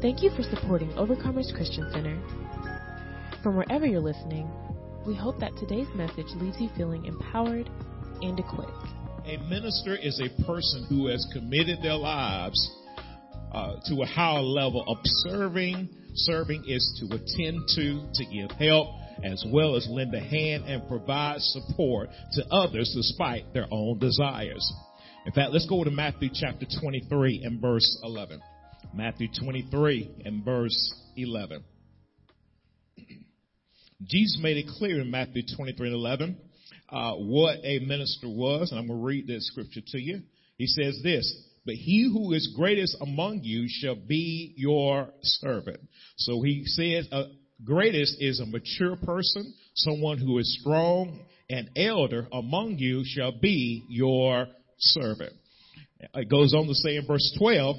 Thank you for supporting Overcomers Christian Center. From wherever you're listening, we hope that today's message leaves you feeling empowered and equipped. A minister is a person who has committed their lives uh, to a higher level of serving. Serving is to attend to, to give help, as well as lend a hand and provide support to others despite their own desires. In fact, let's go to Matthew chapter 23 and verse 11. Matthew 23 and verse 11. Jesus made it clear in Matthew 23 and 11 uh, what a minister was, and I'm going to read this scripture to you. He says this, but he who is greatest among you shall be your servant. So he says, uh, greatest is a mature person, someone who is strong, and elder among you shall be your servant. It goes on to say in verse 12,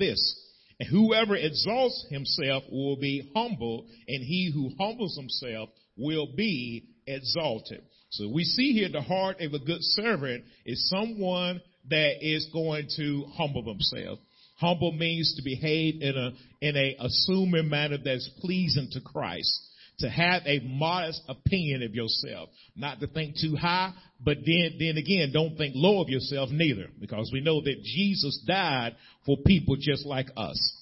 this, and whoever exalts himself will be humble, and he who humbles himself will be exalted. So we see here the heart of a good servant is someone that is going to humble themselves. Humble means to behave in a, in a assuming manner that's pleasing to Christ. To have a modest opinion of yourself. Not to think too high, but then, then again, don't think low of yourself neither. Because we know that Jesus died for people just like us.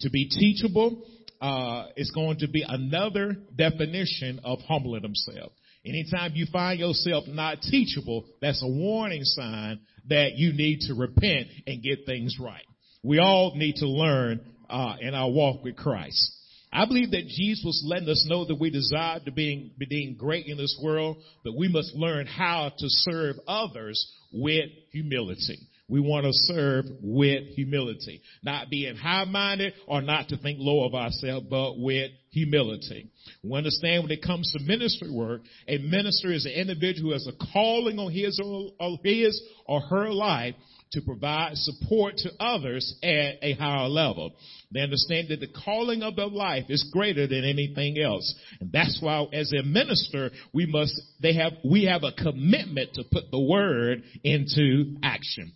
To be teachable, uh, is going to be another definition of humbling himself. Anytime you find yourself not teachable, that's a warning sign that you need to repent and get things right. We all need to learn uh, in our walk with Christ. I believe that Jesus was letting us know that we desire to be being great in this world, but we must learn how to serve others with humility. We want to serve with humility, not being high-minded or not to think low of ourselves, but with humility. We understand when it comes to ministry work, a minister is an individual who has a calling on his or, his or her life to provide support to others at a higher level. They understand that the calling of their life is greater than anything else. And that's why as a minister, we must, they have, we have a commitment to put the word into action.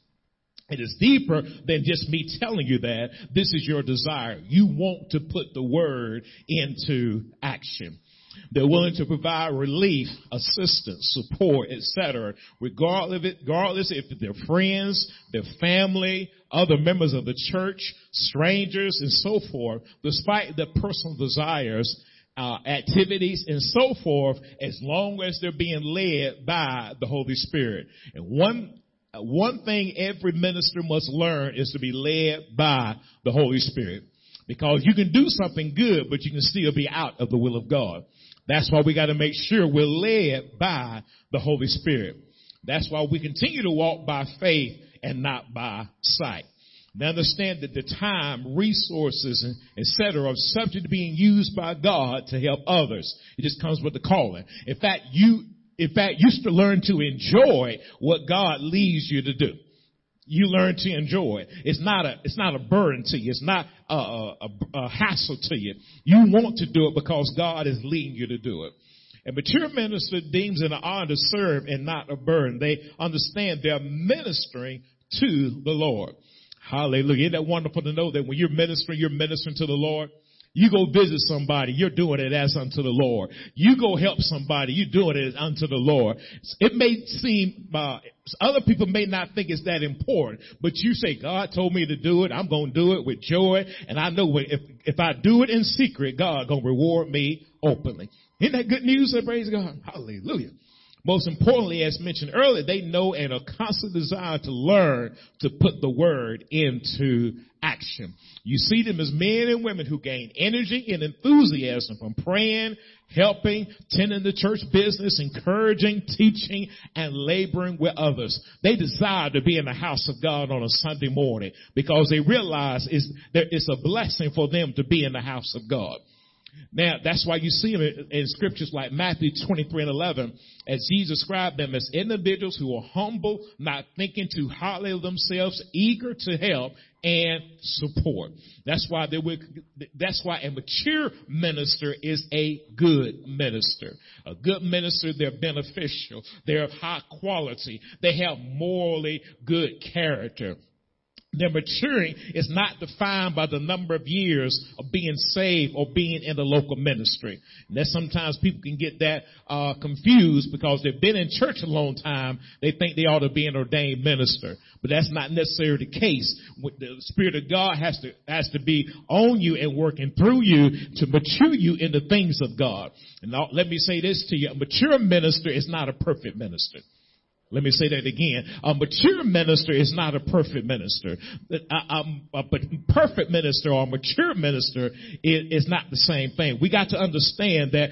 It is deeper than just me telling you that. This is your desire. You want to put the word into action. They're willing to provide relief, assistance, support, etc., regardless, regardless if they're friends, their family, other members of the church, strangers, and so forth, despite their personal desires, uh, activities, and so forth, as long as they're being led by the Holy Spirit. And one one thing every minister must learn is to be led by the Holy Spirit. Because you can do something good, but you can still be out of the will of God. That's why we got to make sure we're led by the Holy Spirit. That's why we continue to walk by faith and not by sight. Now understand that the time, resources, and etc. are subject to being used by God to help others. It just comes with the calling. In fact, you, in fact, you to learn to enjoy what God leads you to do. You learn to enjoy it. It's not a, it's not a burden to you. It's not a, a, a hassle to you. You want to do it because God is leading you to do it. A mature minister deems it an honor to serve and not a burden. They understand they're ministering to the Lord. Hallelujah. Isn't that wonderful to know that when you're ministering, you're ministering to the Lord? You go visit somebody, you're doing it as unto the Lord. You go help somebody, you're doing it as unto the Lord. It may seem, uh, other people may not think it's that important, but you say, God told me to do it, I'm gonna do it with joy, and I know if, if I do it in secret, God gonna reward me openly. Isn't that good news? Praise God. Hallelujah. Most importantly, as mentioned earlier, they know and a constant desire to learn to put the word into action. You see them as men and women who gain energy and enthusiasm from praying, helping, tending the church business, encouraging, teaching, and laboring with others. They desire to be in the house of God on a Sunday morning because they realize it's, it's a blessing for them to be in the house of God. Now, that's why you see them in, scriptures like Matthew 23 and 11, as Jesus described them as individuals who are humble, not thinking too highly of themselves, eager to help and support. That's why they would, that's why a mature minister is a good minister. A good minister, they're beneficial. They're of high quality. They have morally good character. Their maturing is not defined by the number of years of being saved or being in the local ministry. And that sometimes people can get that uh, confused because they've been in church a long time. They think they ought to be an ordained minister, but that's not necessarily the case. The Spirit of God has to has to be on you and working through you to mature you in the things of God. And now, let me say this to you: a mature minister is not a perfect minister. Let me say that again. A mature minister is not a perfect minister. A, a, perfect minister or a mature minister is, not the same thing. We got to understand that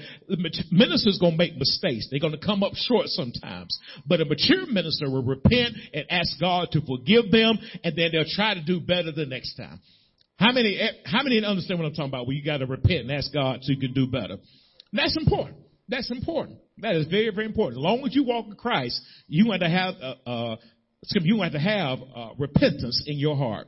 ministers going to make mistakes. They're going to come up short sometimes. But a mature minister will repent and ask God to forgive them and then they'll try to do better the next time. How many, how many understand what I'm talking about? Where you got to repent and ask God so you can do better. that's important. That's important. That is very, very important. As long as you walk with Christ, you want to have, uh, uh, you want to have uh, repentance in your heart.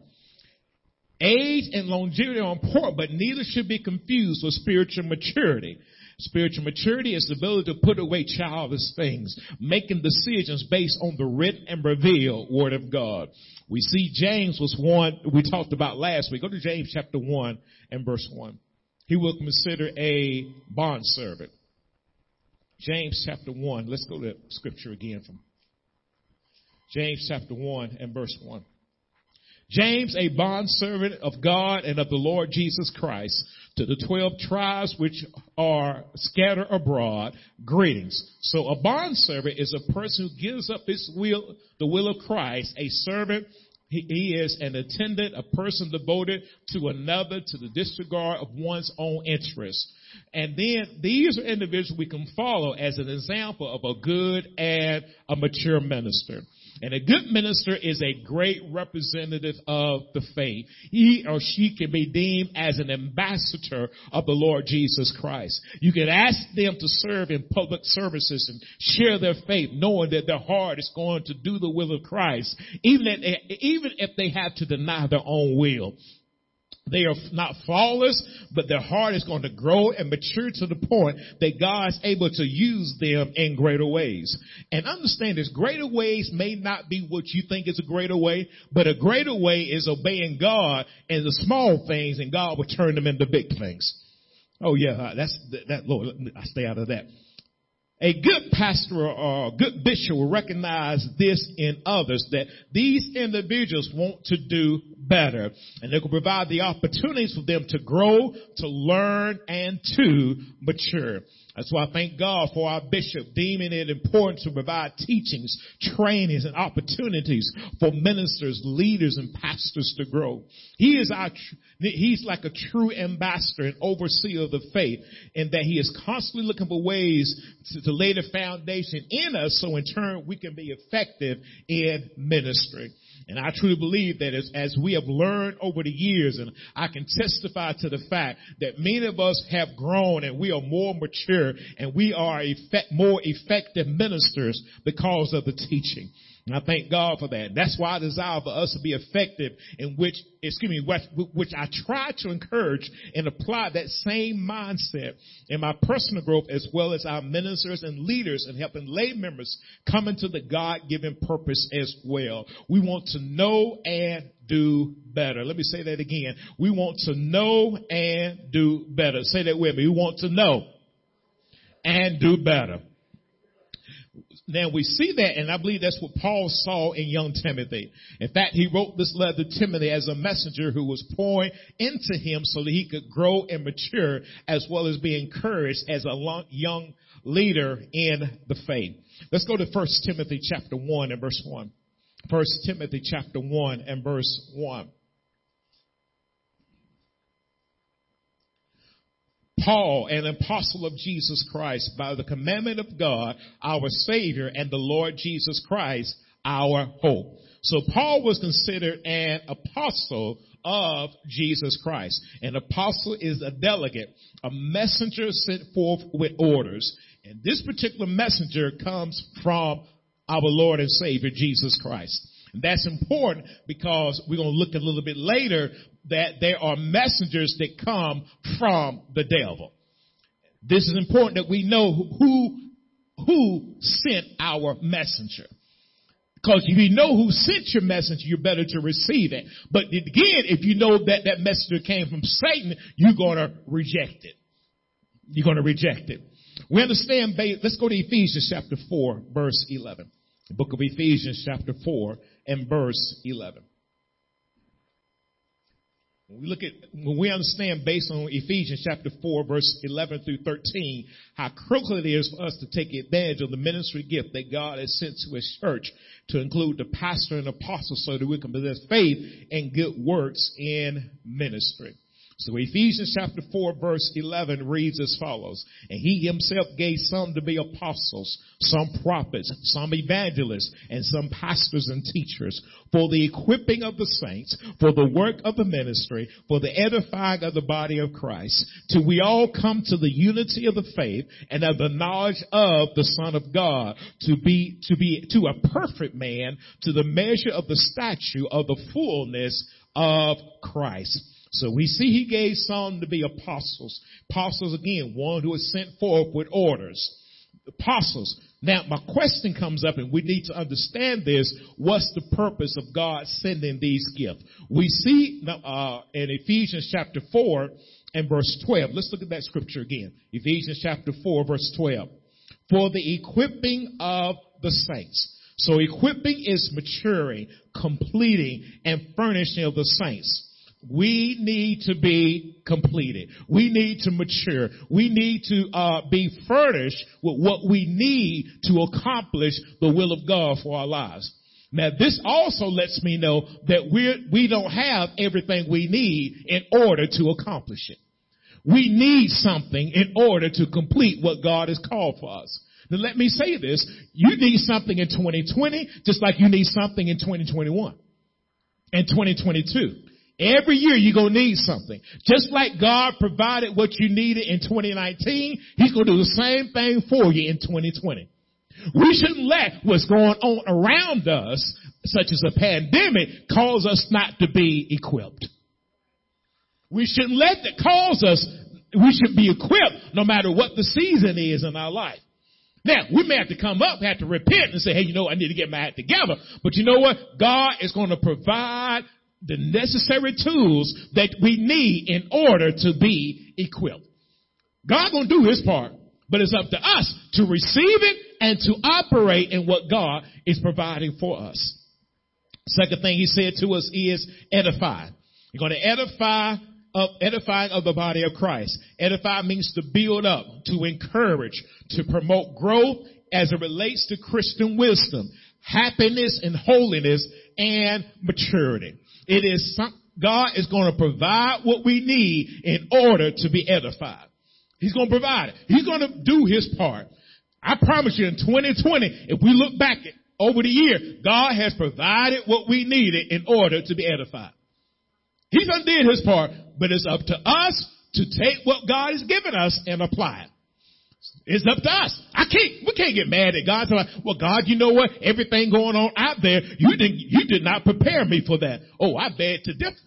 Age and longevity are important, but neither should be confused with spiritual maturity. Spiritual maturity is the ability to put away childish things, making decisions based on the written and revealed word of God. We see James was one we talked about last week. Go to James chapter 1 and verse 1. He will consider a bond servant. James chapter 1. Let's go to scripture again from James chapter 1 and verse 1. James, a bondservant of God and of the Lord Jesus Christ, to the twelve tribes which are scattered abroad, greetings. So a bondservant is a person who gives up his will, the will of Christ, a servant he, he is an attendant, a person devoted to another, to the disregard of one's own interests. And then these are individuals we can follow as an example of a good and a mature minister. And a good minister is a great representative of the faith. He or she can be deemed as an ambassador of the Lord Jesus Christ. You can ask them to serve in public services and share their faith, knowing that their heart is going to do the will of Christ, even if they, even if they have to deny their own will. They are not flawless, but their heart is going to grow and mature to the point that God's able to use them in greater ways. And understand this, greater ways may not be what you think is a greater way, but a greater way is obeying God in the small things and God will turn them into big things. Oh yeah, uh, that's, that, Lord, I stay out of that. A good pastor or a good bishop will recognize this in others that these individuals want to do better and they will provide the opportunities for them to grow, to learn, and to mature. That's why I thank God for our bishop deeming it important to provide teachings, trainings, and opportunities for ministers, leaders, and pastors to grow. He is our, he's like a true ambassador and overseer of the faith in that he is constantly looking for ways to, to lay the foundation in us so in turn we can be effective in ministry. And I truly believe that as, as, we have learned over the years, and I can testify to the fact that many of us have grown and we are more mature and we are effect, more effective ministers because of the teaching. And I thank God for that. That's why I desire for us to be effective in which, excuse me, which I try to encourage and apply that same mindset in my personal growth as well as our ministers and leaders and helping lay members come into the God-given purpose as well. We want to know and do better. Let me say that again. We want to know and do better. Say that with me. We want to know and do better. Now we see that, and I believe that's what Paul saw in young Timothy. In fact, he wrote this letter to Timothy as a messenger who was pouring into him so that he could grow and mature as well as be encouraged as a young leader in the faith. Let's go to 1 Timothy chapter 1 and verse 1. 1 Timothy chapter 1 and verse 1. Paul, an apostle of Jesus Christ, by the commandment of God, our Savior, and the Lord Jesus Christ, our hope. So Paul was considered an apostle of Jesus Christ. An apostle is a delegate, a messenger sent forth with orders. And this particular messenger comes from our Lord and Savior, Jesus Christ. That's important because we're going to look a little bit later that there are messengers that come from the devil. This is important that we know who, who sent our messenger. Because if you know who sent your message, you're better to receive it. But again, if you know that that messenger came from Satan, you're going to reject it. You're going to reject it. We understand, let's go to Ephesians chapter 4, verse 11. The book of Ephesians chapter 4 and verse 11. When we look at, when we understand based on Ephesians chapter 4 verse 11 through 13, how critical it is for us to take advantage of the ministry gift that God has sent to his church to include the pastor and apostle so that we can possess faith and good works in ministry. So Ephesians chapter 4 verse 11 reads as follows. And he himself gave some to be apostles, some prophets, some evangelists, and some pastors and teachers for the equipping of the saints, for the work of the ministry, for the edifying of the body of Christ, till we all come to the unity of the faith and of the knowledge of the Son of God, to be, to be, to a perfect man, to the measure of the stature of the fullness of Christ. So we see he gave some to be apostles. Apostles again, one who is sent forth with orders. Apostles. Now my question comes up and we need to understand this. What's the purpose of God sending these gifts? We see uh, in Ephesians chapter 4 and verse 12. Let's look at that scripture again. Ephesians chapter 4 verse 12. For the equipping of the saints. So equipping is maturing, completing, and furnishing of the saints. We need to be completed. We need to mature. We need to uh, be furnished with what we need to accomplish the will of God for our lives. Now this also lets me know that we're, we don't have everything we need in order to accomplish it. We need something in order to complete what God has called for us. Now let me say this. You need something in 2020 just like you need something in 2021 and 2022. Every year you're going to need something. Just like God provided what you needed in 2019, He's going to do the same thing for you in 2020. We shouldn't let what's going on around us, such as a pandemic, cause us not to be equipped. We shouldn't let that cause us, we should be equipped no matter what the season is in our life. Now, we may have to come up, have to repent and say, hey, you know, I need to get my act together. But you know what? God is going to provide the necessary tools that we need in order to be equipped. God gonna do his part, but it's up to us to receive it and to operate in what God is providing for us. Second thing he said to us is edify. You're going to edify of edifying of the body of Christ. Edify means to build up, to encourage, to promote growth as it relates to Christian wisdom, happiness and holiness and maturity. It is some, God is going to provide what we need in order to be edified. He's going to provide it. He's going to do his part. I promise you in 2020, if we look back over the year, God has provided what we needed in order to be edified. He's undid his part, but it's up to us to take what God has given us and apply it. It's up to us. I can't, we can't get mad at God. So like, well, God, you know what? Everything going on out there, you didn't, you did not prepare me for that. Oh, I beg to differ.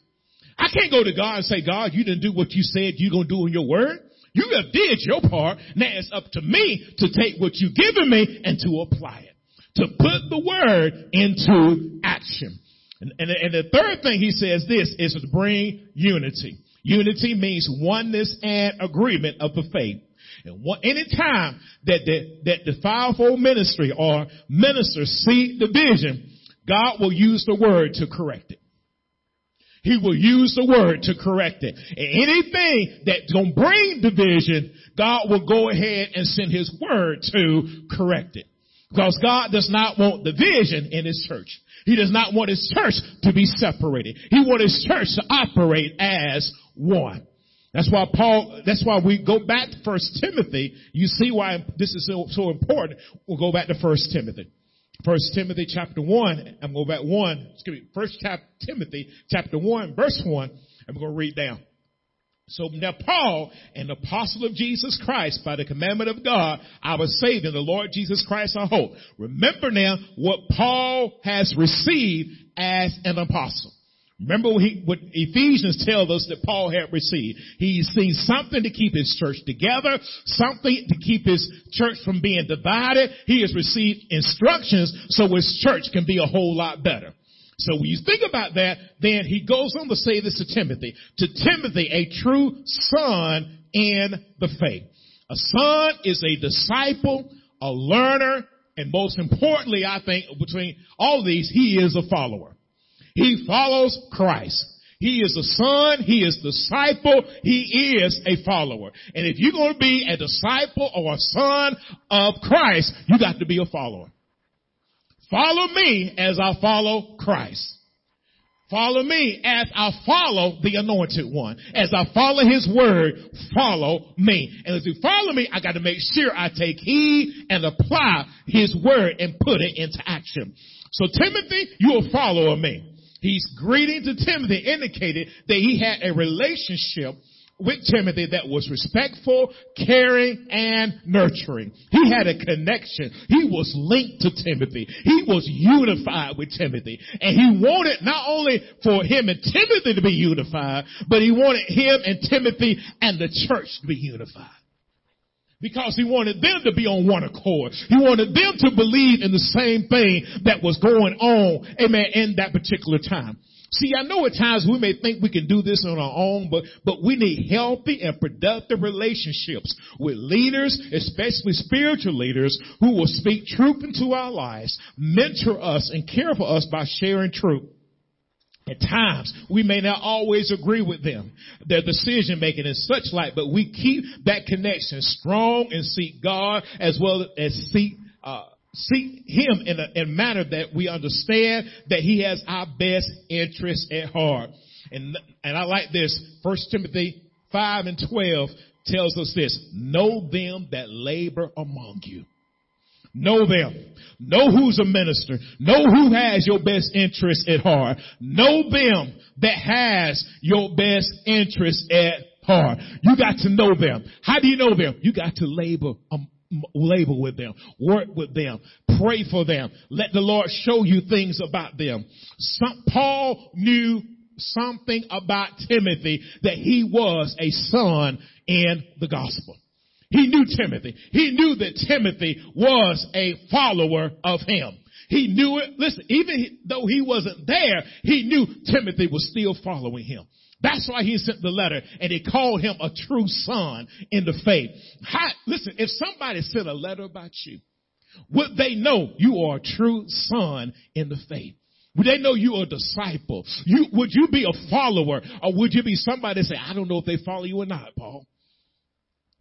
I can't go to God and say, God, you didn't do what you said you're going to do in your word. You have did your part. Now it's up to me to take what you've given me and to apply it. To put the word into action. And, and, and the third thing he says this is to bring unity. Unity means oneness and agreement of the faith. And what, any time that the, that the fivefold ministry or ministers see division, God will use the word to correct it. He will use the word to correct it. And anything that's going to bring division, God will go ahead and send his word to correct it. Because God does not want division in his church. He does not want his church to be separated. He wants his church to operate as one. That's why Paul, that's why we go back to First Timothy. You see why this is so, so important. We'll go back to First Timothy. First Timothy chapter one, I'm going to back one, excuse me, First chapter, Timothy chapter one, verse one, I'm going to read down. So now Paul, an apostle of Jesus Christ by the commandment of God, our Savior, the Lord Jesus Christ our hope. Remember now what Paul has received as an apostle. Remember what, he, what Ephesians tells us that Paul had received. He's seen something to keep his church together, something to keep his church from being divided. He has received instructions so his church can be a whole lot better. So when you think about that, then he goes on to say this to Timothy. To Timothy, a true son in the faith. A son is a disciple, a learner, and most importantly, I think between all these, he is a follower. He follows Christ. He is a son. He is disciple. He is a follower. And if you're going to be a disciple or a son of Christ, you got to be a follower. Follow me as I follow Christ. Follow me as I follow the anointed one. As I follow his word, follow me. And as you follow me, I got to make sure I take heed and apply his word and put it into action. So Timothy, you are follower me. He's greeting to Timothy indicated that he had a relationship with Timothy that was respectful, caring, and nurturing. He had a connection. He was linked to Timothy. He was unified with Timothy. And he wanted not only for him and Timothy to be unified, but he wanted him and Timothy and the church to be unified because he wanted them to be on one accord. He wanted them to believe in the same thing that was going on, amen, in that particular time. See, I know at times we may think we can do this on our own, but, but we need healthy and productive relationships with leaders, especially spiritual leaders who will speak truth into our lives, mentor us and care for us by sharing truth. At times, we may not always agree with them, their decision making and such like, but we keep that connection strong and seek God as well as seek, uh, seek Him in a, in manner that we understand that He has our best interests at heart. And, and I like this. First Timothy 5 and 12 tells us this. Know them that labor among you. Know them. Know who's a minister. Know who has your best interest at heart. Know them that has your best interest at heart. You got to know them. How do you know them? You got to labor um, labor with them, work with them, pray for them. Let the Lord show you things about them. Some, Paul knew something about Timothy that he was a son in the gospel. He knew Timothy. He knew that Timothy was a follower of him. He knew it. Listen, even though he wasn't there, he knew Timothy was still following him. That's why he sent the letter and he called him a true son in the faith. How, listen, if somebody sent a letter about you, would they know you are a true son in the faith? Would they know you are a disciple? You, would you be a follower or would you be somebody say, I don't know if they follow you or not, Paul?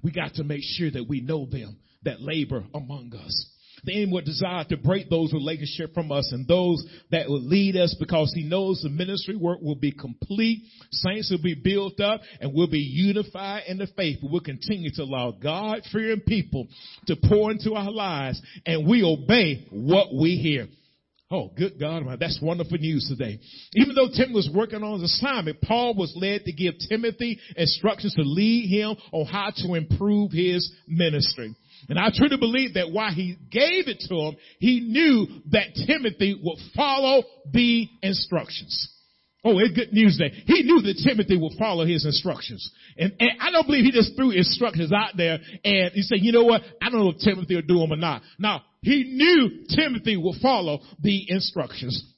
We got to make sure that we know them that labor among us. The enemy would desire to break those relationships from us and those that will lead us because he knows the ministry work will be complete. Saints will be built up and we'll be unified in the faith. We'll continue to allow God fearing people to pour into our lives and we obey what we hear. Oh, good God, that's wonderful news today. Even though Timothy was working on his assignment, Paul was led to give Timothy instructions to lead him on how to improve his ministry. And I truly believe that while he gave it to him, he knew that Timothy would follow the instructions. Oh, it's good news there. He knew that Timothy would follow his instructions. And, and, I don't believe he just threw instructions out there and he said, you know what? I don't know if Timothy will do them or not. Now, he knew Timothy would follow the instructions.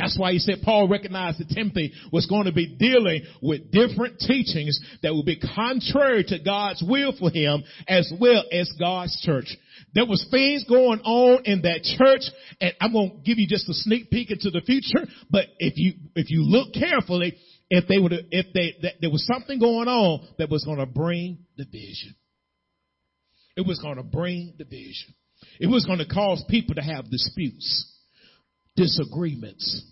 That's why he said Paul recognized that Timothy was going to be dealing with different teachings that would be contrary to God's will for him as well as God's church. There was things going on in that church and I'm going to give you just a sneak peek into the future, but if you, if you look carefully, if they would, if they, that there was something going on that was going to bring division. It was going to bring division. It was going to cause people to have disputes disagreements.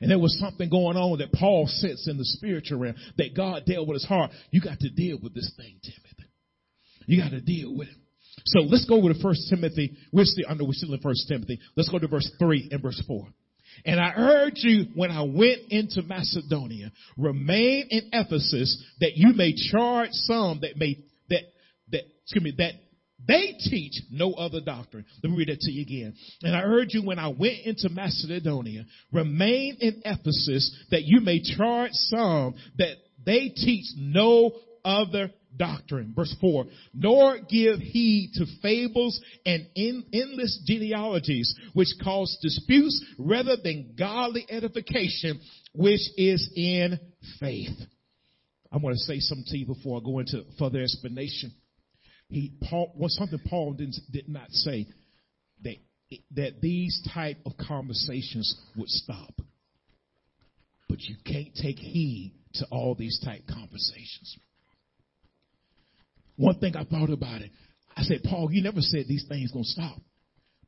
And there was something going on that Paul sits in the spiritual realm that God dealt with his heart. You got to deal with this thing, Timothy. You got to deal with it. So let's go with first Timothy. We're still, know we're still in first Timothy. Let's go to verse three and verse four. And I urge you when I went into Macedonia, remain in Ephesus that you may charge some that may, that, that, excuse me, that They teach no other doctrine. Let me read that to you again. And I urge you when I went into Macedonia, remain in Ephesus that you may charge some that they teach no other doctrine. Verse 4, nor give heed to fables and in, endless genealogies which cause disputes rather than godly edification which is in faith. I want to say something to you before I go into further explanation. He, Paul, was something Paul didn't, did not say that, that these type of conversations would stop. But you can't take heed to all these type conversations. One thing I thought about it, I said, Paul, you never said these things gonna stop.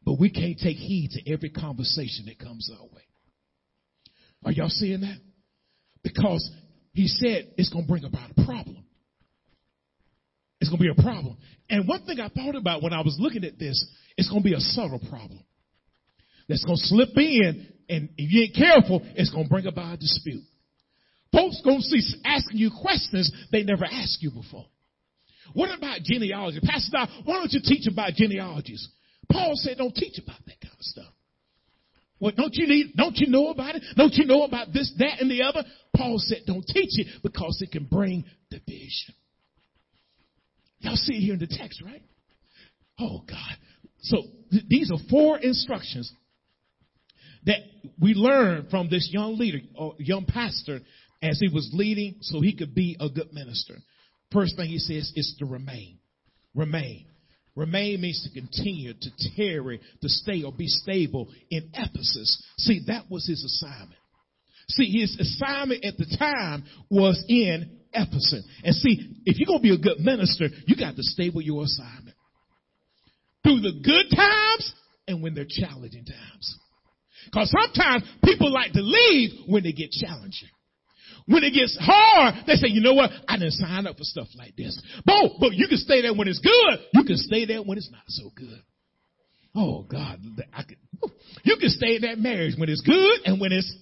But we can't take heed to every conversation that comes our way. Are y'all seeing that? Because he said it's gonna bring about a problem. It's gonna be a problem. And one thing I thought about when I was looking at this, it's gonna be a subtle problem. That's gonna slip in, and if you ain't careful, it's gonna bring about a dispute. Folks gonna see asking you questions they never asked you before. What about genealogy? Pastor Doc, why don't you teach about genealogies? Paul said don't teach about that kind of stuff. Well, don't you need, don't you know about it? Don't you know about this, that, and the other? Paul said don't teach it because it can bring division. Y'all see it here in the text, right? Oh God. So th- these are four instructions that we learned from this young leader or young pastor as he was leading so he could be a good minister. First thing he says is to remain. Remain. Remain means to continue, to tarry, to stay or be stable in Ephesus. See, that was his assignment. See, his assignment at the time was in Ephesus. And see, if you're going to be a good minister, you got to stay with your assignment. Through the good times and when they're challenging times. Because sometimes people like to leave when they get challenging. When it gets hard, they say, you know what? I didn't sign up for stuff like this. But, but you can stay there when it's good. You can stay there when it's not so good. Oh God, I could, you can stay in that marriage when it's good and when it's,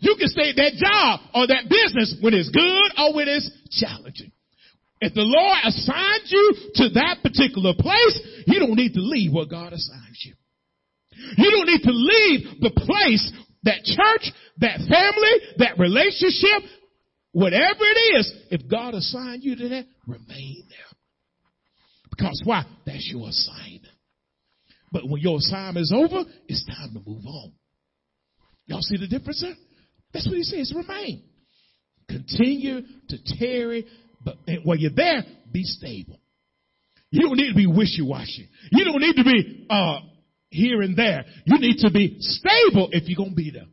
you can stay at that job or that business when it's good or when it's challenging. If the Lord assigns you to that particular place, you don't need to leave where God assigns you. You don't need to leave the place that church, that family, that relationship, whatever it is, if God assigned you to that, remain there. Because why? That's your assignment. But when your assignment is over, it's time to move on. Y'all see the difference there? That's what he says, remain. Continue to tarry, but while you're there, be stable. You don't need to be wishy-washy. You don't need to be, uh, here and there. You need to be stable if you're going to be there.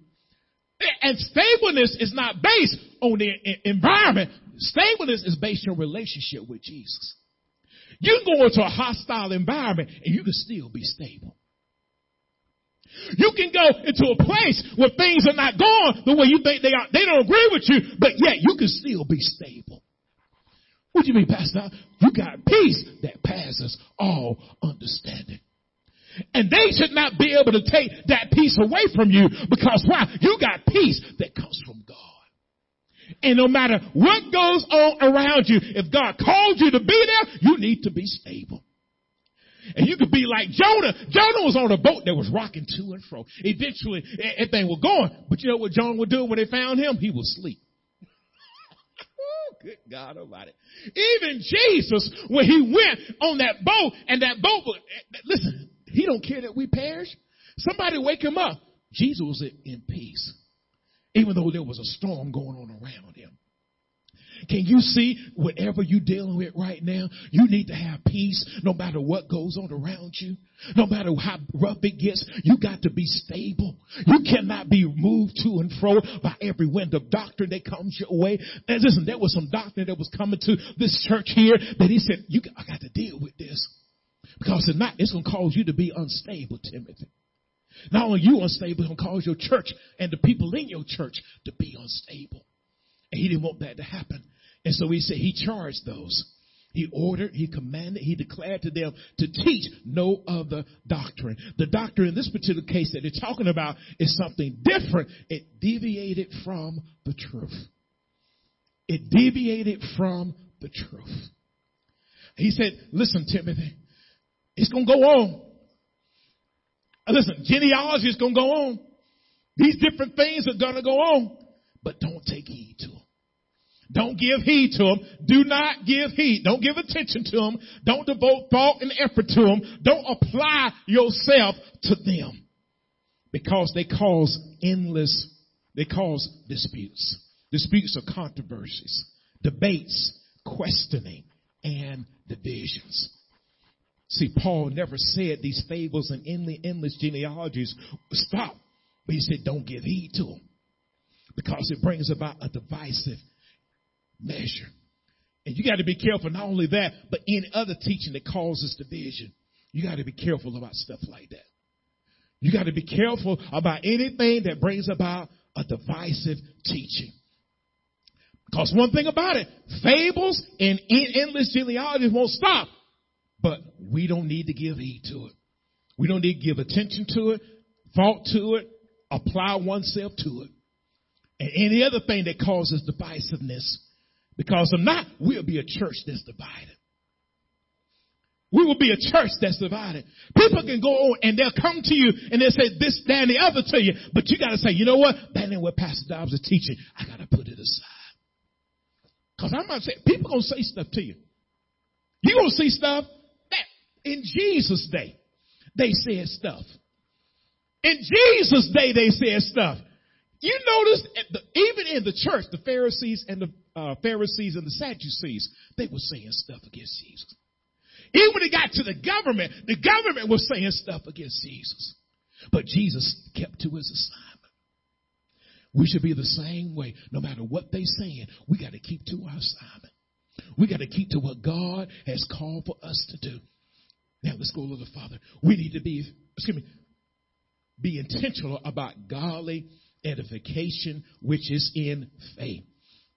And stableness is not based on the environment. Stableness is based on your relationship with Jesus. You can go into a hostile environment and you can still be stable. You can go into a place where things are not going the way you think they are. They don't agree with you, but yet you can still be stable. What do you mean, Pastor? You got peace that passes all understanding. And they should not be able to take that peace away from you because why? You got peace that comes from God. And no matter what goes on around you, if God called you to be there, you need to be stable. And you could be like Jonah. Jonah was on a boat that was rocking to and fro. Eventually, everything was going. But you know what Jonah would do when they found him? He would sleep. Good God Almighty. Even Jesus, when he went on that boat, and that boat, was, eh, eh, listen, he don't care that we perish. Somebody wake him up. Jesus was in peace, even though there was a storm going on around him. Can you see whatever you're dealing with right now? You need to have peace no matter what goes on around you. No matter how rough it gets, you got to be stable. You cannot be moved to and fro by every wind of doctrine that comes your way. And listen, there was some doctrine that was coming to this church here that he said, you, I got to deal with this. Because if not, it's going to cause you to be unstable, Timothy. Not only you unstable, it's going to cause your church and the people in your church to be unstable. And he didn't want that to happen. And so he said he charged those. He ordered, he commanded, he declared to them to teach no other doctrine. The doctrine in this particular case that they're talking about is something different. It deviated from the truth. It deviated from the truth. He said, listen, Timothy, it's going to go on. Uh, listen, genealogy is going to go on. These different things are going to go on, but don't take heed to. Don't give heed to them. Do not give heed. Don't give attention to them. Don't devote thought and effort to them. Don't apply yourself to them because they cause endless, they cause disputes. Disputes are controversies, debates, questioning, and divisions. See, Paul never said these fables and endless genealogies stop, but he said don't give heed to them because it brings about a divisive measure. And you got to be careful not only that, but any other teaching that causes division. You got to be careful about stuff like that. You got to be careful about anything that brings about a divisive teaching. Because one thing about it, fables and endless genealogies won't stop. But we don't need to give heed to it. We don't need to give attention to it, thought to it, apply oneself to it. And any other thing that causes divisiveness. Because if not, we'll be a church that's divided. We will be a church that's divided. People can go on and they'll come to you and they'll say this, that, and the other to you. But you gotta say, you know what? That ain't what Pastor Dobbs is teaching. I gotta put it aside. Cause I'm not saying, people gonna say stuff to you. You gonna see stuff that in Jesus' day, they said stuff. In Jesus' day, they said stuff. You notice, even in the church, the Pharisees and the uh, Pharisees and the Sadducees, they were saying stuff against Jesus. Even when it got to the government, the government was saying stuff against Jesus. But Jesus kept to his assignment. We should be the same way. No matter what they're saying, we got to keep to our assignment. We got to keep to what God has called for us to do. Now let's go a little further. We need to be, excuse me, be intentional about godly edification, which is in faith.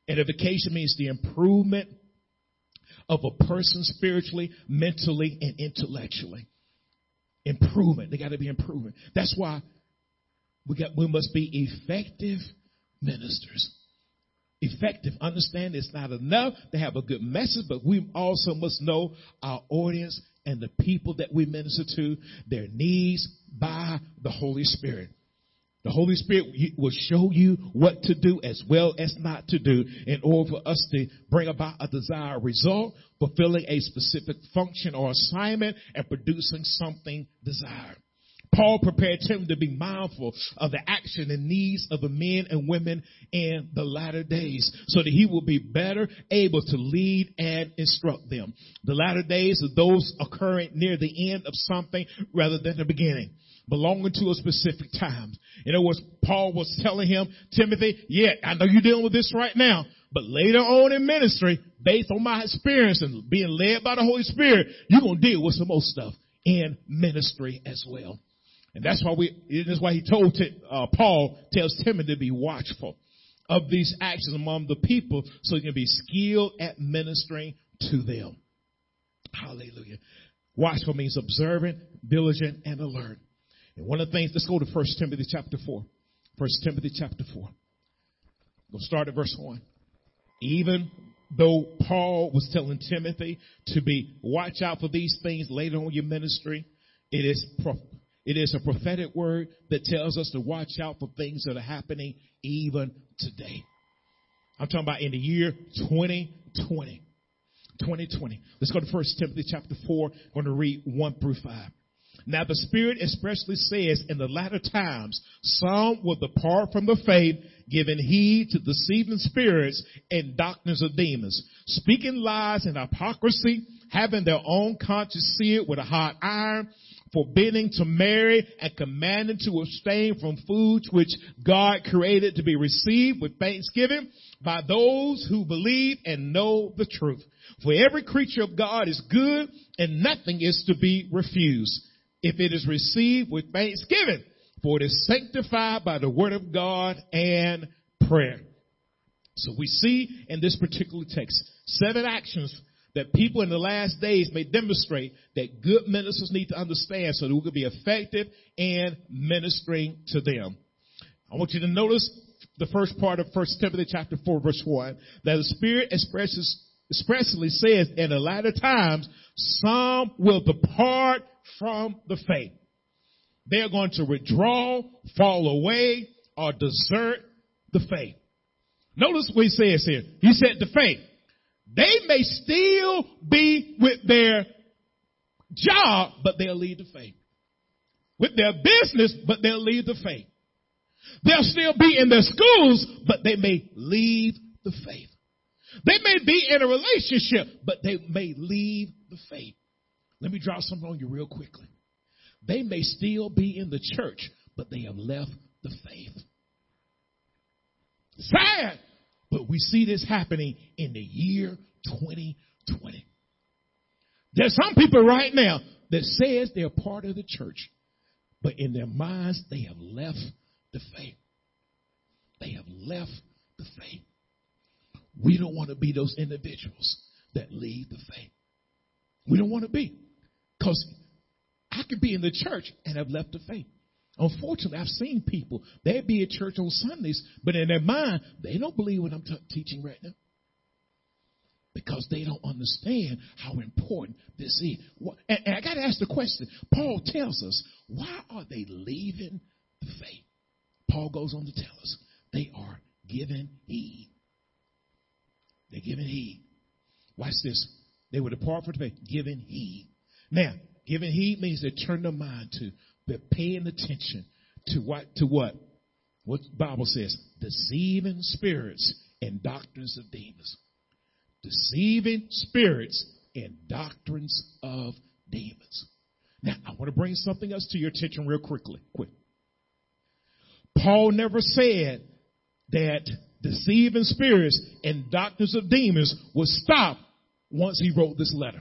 Edification means the improvement of a person spiritually, mentally, and intellectually. Improvement. They got to be improvement. That's why we got, we must be effective ministers. Effective. Understand it's not enough to have a good message, but we also must know our audience and the people that we minister to, their needs by the Holy Spirit. The Holy Spirit will show you what to do as well as not to do in order for us to bring about a desired result, fulfilling a specific function or assignment and producing something desired. Paul prepared Timothy to be mindful of the action and needs of the men and women in the latter days so that he will be better able to lead and instruct them. The latter days are those occurring near the end of something rather than the beginning belonging to a specific time. In other words, Paul was telling him, Timothy, yeah, I know you're dealing with this right now, but later on in ministry, based on my experience and being led by the Holy Spirit, you're going to deal with some more stuff in ministry as well. And that's why we, that's why he told, uh, Paul tells Timothy to be watchful of these actions among the people so he can be skilled at ministering to them. Hallelujah. Watchful means observant, diligent, and alert. And one of the things, let's go to 1 Timothy chapter 4. 1 Timothy chapter 4. We'll start at verse 1. Even though Paul was telling Timothy to be, watch out for these things later on your ministry, it is, it is a prophetic word that tells us to watch out for things that are happening even today. I'm talking about in the year 2020. 2020. Let's go to 1 Timothy chapter 4. I'm going to read 1 through 5. Now the Spirit expressly says in the latter times, some will depart from the faith, giving heed to deceiving spirits and doctrines of demons, speaking lies and hypocrisy, having their own conscience seared with a hot iron, forbidding to marry and commanding to abstain from foods which God created to be received with thanksgiving by those who believe and know the truth. For every creature of God is good and nothing is to be refused if it is received with thanksgiving, for it is sanctified by the word of God and prayer. So we see in this particular text seven actions that people in the last days may demonstrate that good ministers need to understand so that we can be effective in ministering to them. I want you to notice the first part of 1 Timothy chapter 4 verse 1 that the Spirit expresses expressly says in the latter times, some will depart from the faith. They're going to withdraw, fall away, or desert the faith. Notice what he says here. He said the faith. They may still be with their job, but they'll leave the faith. With their business, but they'll leave the faith. They'll still be in their schools, but they may leave the faith. They may be in a relationship, but they may leave the faith. Let me drop something on you real quickly. They may still be in the church, but they have left the faith. Sad, but we see this happening in the year 2020. There's some people right now that says they're part of the church, but in their minds they have left the faith. They have left the faith. We don't want to be those individuals that leave the faith. We don't want to be. Because I could be in the church and have left the faith. Unfortunately, I've seen people, they'd be at church on Sundays, but in their mind, they don't believe what I'm t- teaching right now. Because they don't understand how important this is. And, and I got to ask the question Paul tells us, why are they leaving the faith? Paul goes on to tell us, they are giving heed. They're giving heed. Watch this. They were depart from the faith, giving heed. Now, giving heed means to turn their mind to, they're paying attention to what, to what? What the Bible says, deceiving spirits and doctrines of demons. Deceiving spirits and doctrines of demons. Now, I want to bring something else to your attention real quickly. Quick. Paul never said that deceiving spirits and doctrines of demons would stop once he wrote this letter.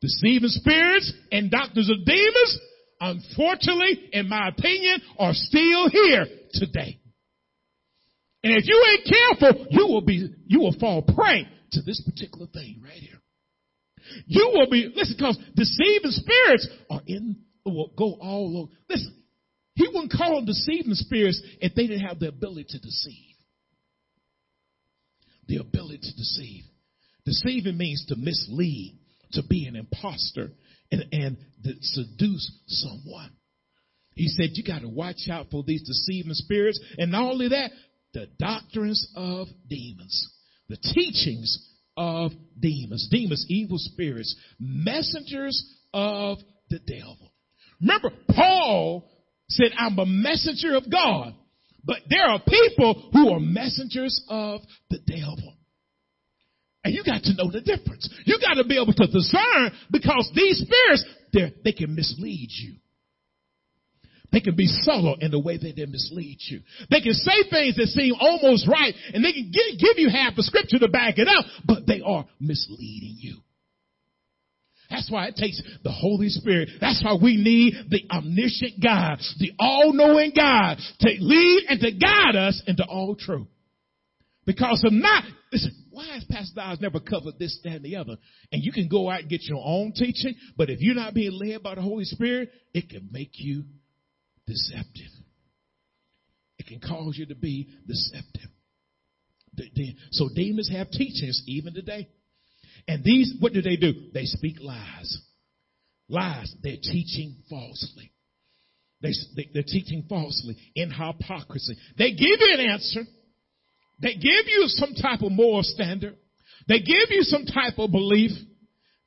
Deceiving spirits and doctors of demons, unfortunately, in my opinion, are still here today. And if you ain't careful, you will be, you will fall prey to this particular thing right here. You will be, listen, because deceiving spirits are in, will go all over. Listen, he wouldn't call them deceiving spirits if they didn't have the ability to deceive. The ability to deceive. Deceiving means to mislead to be an impostor and, and seduce someone. He said, you got to watch out for these deceiving spirits. And not only that, the doctrines of demons, the teachings of demons, demons, evil spirits, messengers of the devil. Remember, Paul said, I'm a messenger of God, but there are people who are messengers of the devil. And you got to know the difference. You got to be able to discern because these spirits, they can mislead you. They can be subtle in the way that they mislead you. They can say things that seem almost right and they can give, give you half the scripture to back it up, but they are misleading you. That's why it takes the Holy Spirit. That's why we need the omniscient God, the all-knowing God to lead and to guide us into all truth. Because if not, listen, why has Pastor Dobbs never covered this, that, and the other? And you can go out and get your own teaching, but if you're not being led by the Holy Spirit, it can make you deceptive. It can cause you to be deceptive. So demons have teachings even today. And these, what do they do? They speak lies. Lies. They're teaching falsely. They, they, are teaching falsely in hypocrisy. They give you an answer. They give you some type of moral standard. They give you some type of belief,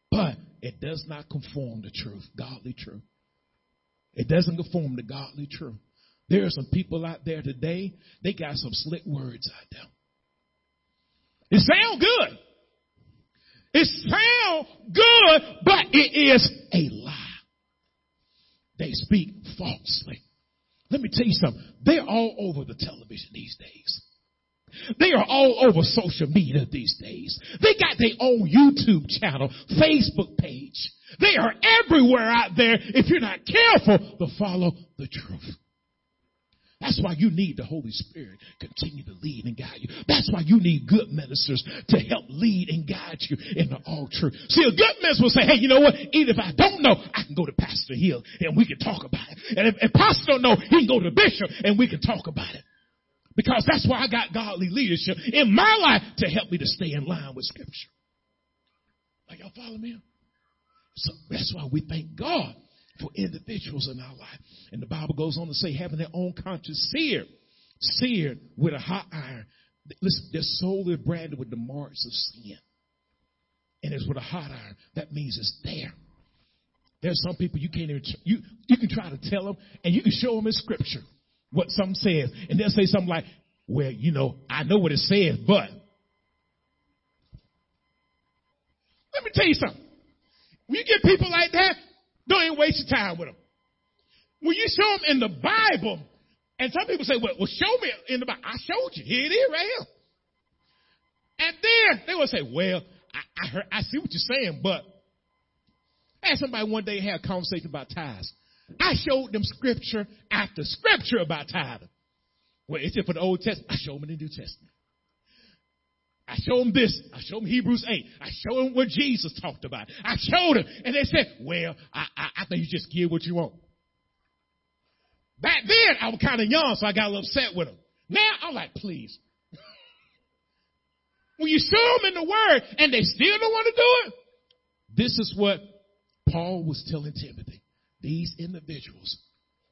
but it does not conform to truth, godly truth. It doesn't conform to godly truth. There are some people out there today, they got some slick words out there. It sounds good. It sounds good, but it is a lie. They speak falsely. Let me tell you something. They're all over the television these days. They are all over social media these days. They got their own YouTube channel, Facebook page. They are everywhere out there if you're not careful to follow the truth. That's why you need the Holy Spirit continue to lead and guide you. That's why you need good ministers to help lead and guide you into all truth. See, a good minister will say, hey, you know what? Even if I don't know, I can go to Pastor Hill and we can talk about it. And if, if Pastor don't know, he can go to Bishop and we can talk about it. Because that's why I got godly leadership in my life to help me to stay in line with scripture. Are y'all follow me? So that's why we thank God for individuals in our life. And the Bible goes on to say having their own conscience seared, seared with a hot iron. Listen, their soul is branded with the marks of sin. And it's with a hot iron. That means it's there. There's some people you can't even, you, you can try to tell them and you can show them in scripture what something says. And they'll say something like, well, you know, I know what it says, but. Let me tell you something. When you get people like that, don't even waste your time with them. When you show them in the Bible, and some people say, well, well show me in the Bible. I showed you. Here it is right here. And then they will say, well, I, I, heard, I see what you're saying, but I had somebody one day had a conversation about tithes. I showed them scripture after scripture about tithing. Well, it's it for the Old Testament. I showed them in the New Testament. I showed them this. I showed them Hebrews 8. I showed them what Jesus talked about. I showed them. And they said, well, I, I, I think you just give what you want. Back then, I was kind of young, so I got a little upset with them. Now, I'm like, please. when you show them in the Word and they still don't want to do it, this is what Paul was telling Timothy. These individuals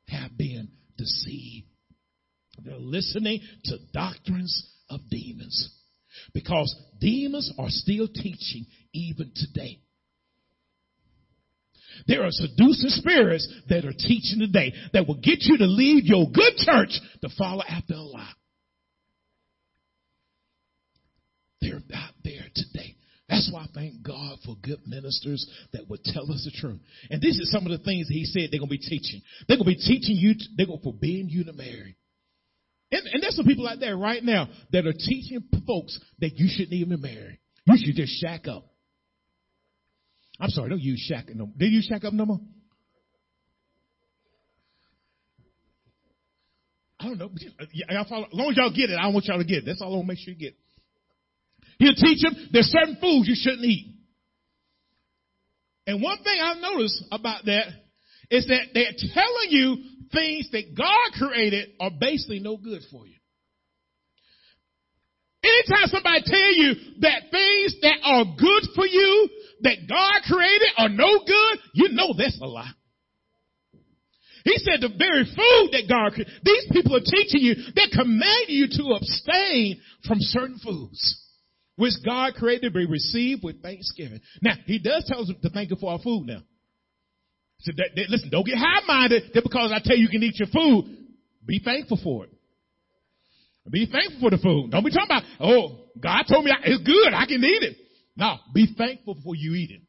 have been deceived. They're listening to doctrines of demons. Because demons are still teaching even today. There are seducing spirits that are teaching today that will get you to leave your good church to follow after a lie. They're out there today. That's why I thank God for good ministers that would tell us the truth. And this is some of the things he said they're going to be teaching. They're going to be teaching you, they're going to forbid you to marry. And, and there's some people out there right now that are teaching folks that you shouldn't even marry. You should just shack up. I'm sorry, don't use shack up no more. Did you shack up no more? I don't know. Y'all follow, as long as y'all get it, I want y'all to get it. That's all I want to make sure you get. He'll teach them there's certain foods you shouldn't eat. And one thing I've noticed about that is that they're telling you things that God created are basically no good for you. Anytime somebody tell you that things that are good for you, that God created are no good, you know that's a lie. He said the very food that God created, these people are teaching you, they're commanding you to abstain from certain foods, which God created to be received with thanksgiving. Now, he does tell us to thank him for our food now. So that, that, listen, don't get high-minded that because I tell you you can eat your food, be thankful for it. Be thankful for the food. Don't be talking about, oh, God told me it's good, I can eat it. No, be thankful before you eat it.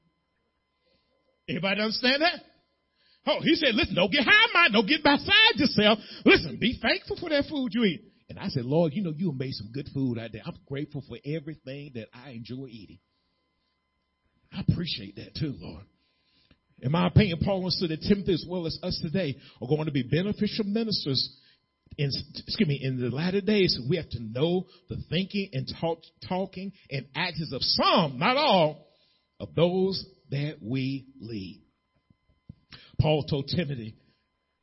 Everybody understand that? Oh, he said, listen, don't get high-minded, don't get beside yourself. Listen, be thankful for that food you eat. And I said, Lord, you know you made some good food out there. I'm grateful for everything that I enjoy eating. I appreciate that too, Lord. In my opinion, Paul wants to Timothy as well as us today are going to be beneficial ministers in, excuse me, in the latter days. We have to know the thinking and talk, talking and actions of some, not all, of those that we lead. Paul told Timothy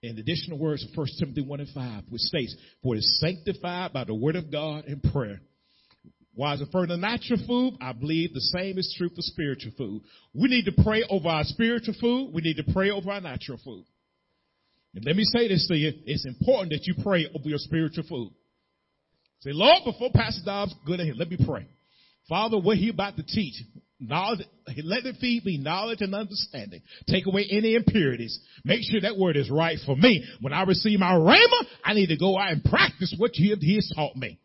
in additional words of 1 Timothy 1 and 5, which states, For it is sanctified by the word of God and prayer Why is it for the natural food, I believe the same is true for spiritual food. We need to pray over our spiritual food. We need to pray over our natural food. And let me say this to you. It's important that you pray over your spiritual food. Say, Lord, before Pastor Dobbs go ahead, let me pray. Father, what he about to teach, knowledge, let it feed me knowledge and understanding. Take away any impurities. Make sure that word is right for me. When I receive my rhema, I need to go out and practice what he has taught me.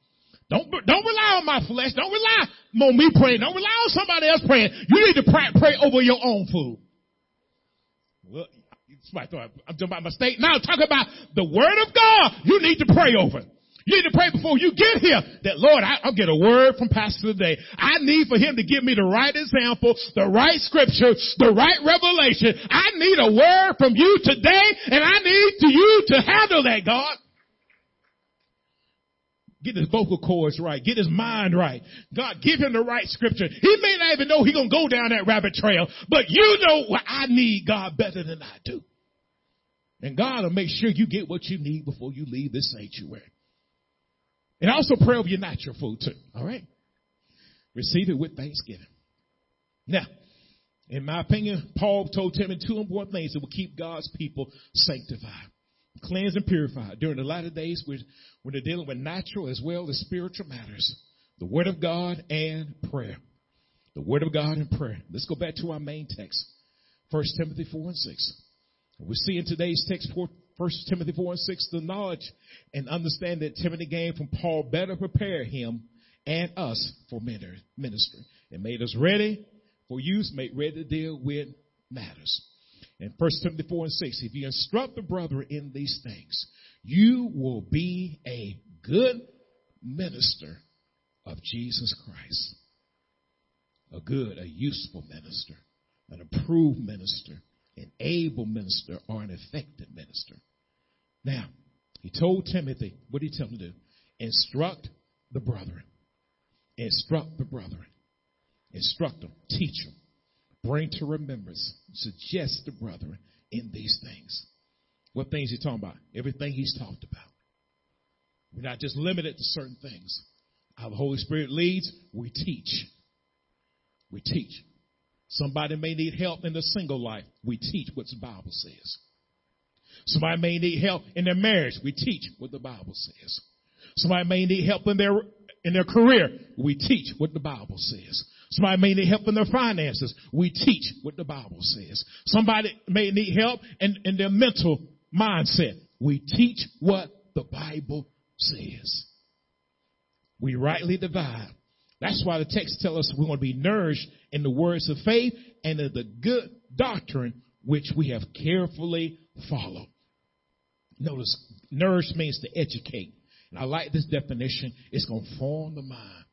Don't, don't rely on my flesh. Don't rely on me praying. Don't rely on somebody else praying. You need to pray, pray over your own food. Well, I'm talking about my state. Now talk about the word of God. You need to pray over. You need to pray before you get here that Lord, I, will get a word from Pastor today. I need for him to give me the right example, the right scripture, the right revelation. I need a word from you today and I need to you to handle that, God. Get his vocal cords right. Get his mind right. God, give him the right scripture. He may not even know he's going to go down that rabbit trail, but you know what I need God better than I do. And God will make sure you get what you need before you leave this sanctuary. And also pray over your natural food too. All right. Receive it with thanksgiving. Now, in my opinion, Paul told Timothy two important things that will keep God's people sanctified, cleansed, and purified during the latter days when they're dealing with natural as well as spiritual matters. The Word of God and prayer. The Word of God and prayer. Let's go back to our main text. 1 Timothy 4 and 6. We see in today's text, 1 Timothy 4 and 6, the knowledge and understand that Timothy gained from Paul better prepare him and us for ministry. It made us ready for use, made ready to deal with matters. In 1 Timothy 4 and 6, if you instruct the brother in these things, you will be a good minister of Jesus Christ. A good, a useful minister, an approved minister, an able minister, or an effective minister. Now, he told Timothy, what did he tell him to do? Instruct the brethren. Instruct the brethren. Instruct them. Teach them. Bring to remembrance. Suggest the brethren in these things. What things he talking about? Everything he's talked about. We're not just limited to certain things. How the Holy Spirit leads, we teach. We teach. Somebody may need help in the single life. We teach what the Bible says. Somebody may need help in their marriage. We teach what the Bible says. Somebody may need help in their in their career. We teach what the Bible says. Somebody may need help in their finances. We teach what the Bible says. Somebody may need help in, in their mental mindset. We teach what the Bible says. We rightly divide. That's why the text tells us we want to be nourished in the words of faith and in the good doctrine which we have carefully followed. Notice, nourish means to educate. And I like this definition. It's going to form the mind.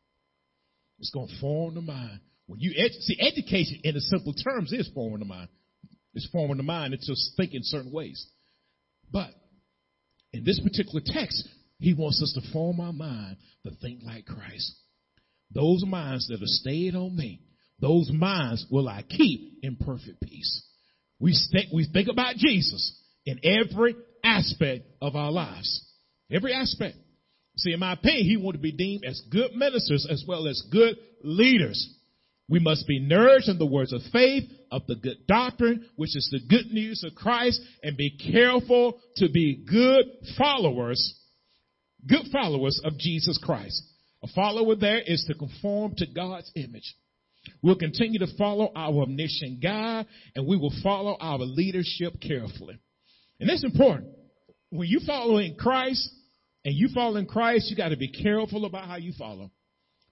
It's going to form the mind. When you edu- see education in the simple terms is forming the mind. It's forming the mind. It's just thinking certain ways. But in this particular text, he wants us to form our mind to think like Christ. Those minds that are stayed on me, those minds will I keep in perfect peace. We, st- we think about Jesus in every aspect of our lives. Every aspect. See, in my opinion, he wanted to be deemed as good ministers as well as good leaders. We must be nourished in the words of faith, of the good doctrine, which is the good news of Christ, and be careful to be good followers, good followers of Jesus Christ. A follower there is to conform to God's image. We'll continue to follow our omniscient God, and we will follow our leadership carefully. And that's important. When you follow in Christ, and you follow in Christ, you got to be careful about how you follow.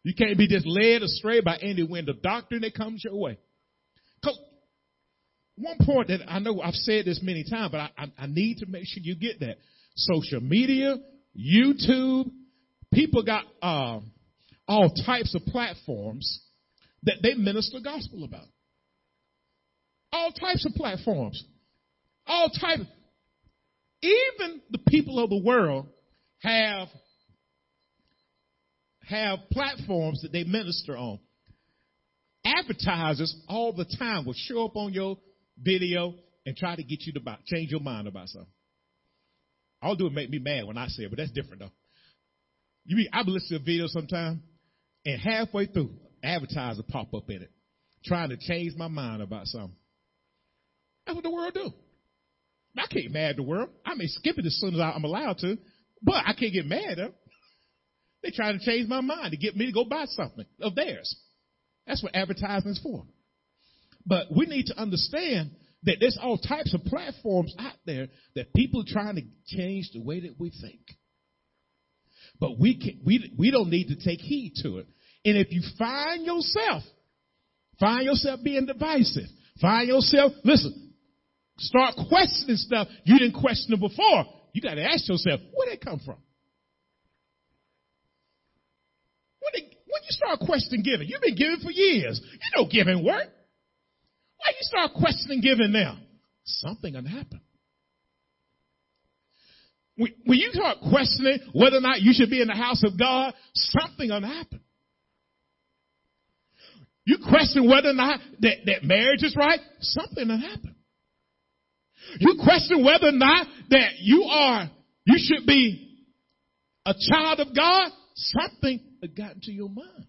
You can't be just led astray by any wind of doctrine that comes your way. One point that I know I've said this many times, but I, I, I need to make sure you get that. Social media, YouTube, people got uh, all types of platforms that they minister gospel about. All types of platforms. All types. Even the people of the world have have platforms that they minister on. Advertisers all the time will show up on your video and try to get you to buy, change your mind about something. I'll do it make me mad when I say it, but that's different though. You mean I've listened to a video sometime and halfway through, advertiser pop up in it, trying to change my mind about something. That's what the world do. I can't mad the world. I may skip it as soon as I'm allowed to, but I can't get mad at them. They try to change my mind to get me to go buy something of theirs. That's what advertising is for. But we need to understand that there's all types of platforms out there that people are trying to change the way that we think. But we can, we, we don't need to take heed to it. And if you find yourself, find yourself being divisive, find yourself, listen, start questioning stuff you didn't question before, you got to ask yourself, where did it come from? When, when you start questioning giving, you've been giving for years. You know giving work. Why you start questioning giving now? Something gonna happen. When you start questioning whether or not you should be in the house of God, something gonna happen. You question whether or not that, that marriage is right, something gonna happen. You question whether or not that you are, you should be a child of God, something that got into your mind.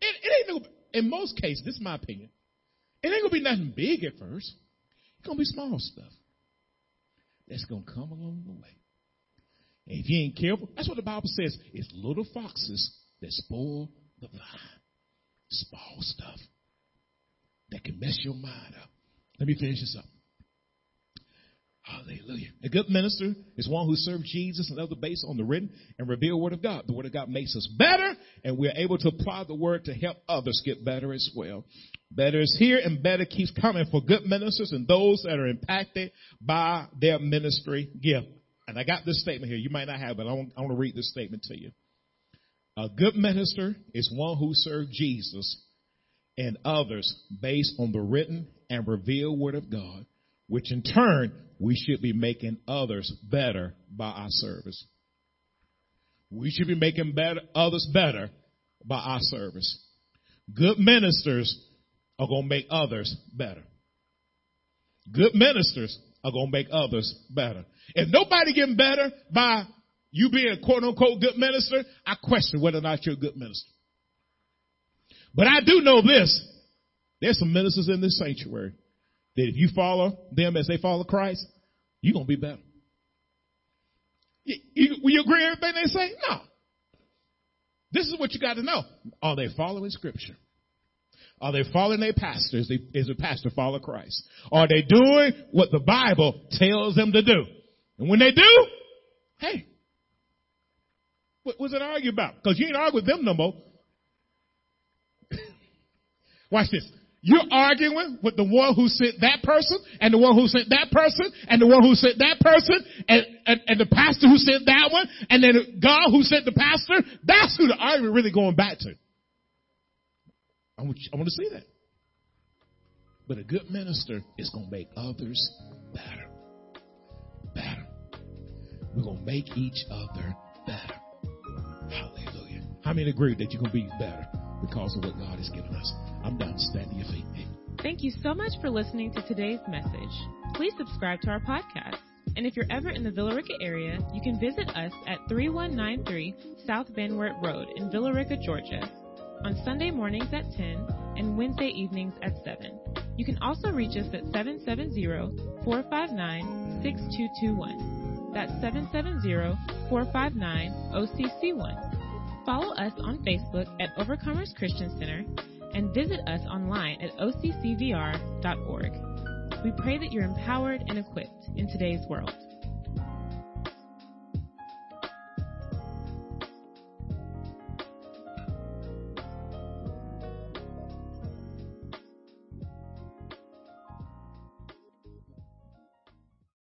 It, it ain't no, in most cases, this is my opinion, it ain't gonna be nothing big at first. It's gonna be small stuff that's gonna come along the way. And if you ain't careful, that's what the Bible says. It's little foxes that spoil the vine. Small stuff that can mess your mind up. Let me finish this up. Hallelujah. A good minister is one who serves Jesus and other based on the written and revealed word of God. The word of God makes us better and we're able to apply the word to help others get better as well. Better is here and better keeps coming for good ministers and those that are impacted by their ministry gift. And I got this statement here. You might not have it. I want, I want to read this statement to you. A good minister is one who serves Jesus and others based on the written and revealed word of God, which in turn we should be making others better by our service. We should be making better, others better by our service. Good ministers are going to make others better. Good ministers are going to make others better. If nobody getting better by you being a quote unquote good minister, I question whether or not you're a good minister. But I do know this. There's some ministers in this sanctuary that if you follow them as they follow Christ, you're going to be better. You, you, will you agree with everything they say? No. This is what you got to know. Are they following scripture? Are they following their pastor? Is, is the pastor follow Christ? Are they doing what the Bible tells them to do? And when they do, hey, what was it argue about? Because you ain't argue with them no more. Watch this. You're arguing with the one who sent that person and the one who sent that person and the one who sent that person and, and, and the pastor who sent that one and then God who sent the pastor. That's who the argument really going back to. I want, you, I want to see that. But a good minister is going to make others better. Better. We're going to make each other. How many agree that going to be better because of what God has given us? I'm done. Stand to your feet. Thank you so much for listening to today's message. Please subscribe to our podcast. And if you're ever in the Villa Rica area, you can visit us at 3193 South Van Wert Road in Villa Rica, Georgia, on Sunday mornings at 10 and Wednesday evenings at 7. You can also reach us at 770-459-6221. That's 770-459-OCC1. Follow us on Facebook at Overcomers Christian Center and visit us online at occvr.org. We pray that you're empowered and equipped in today's world.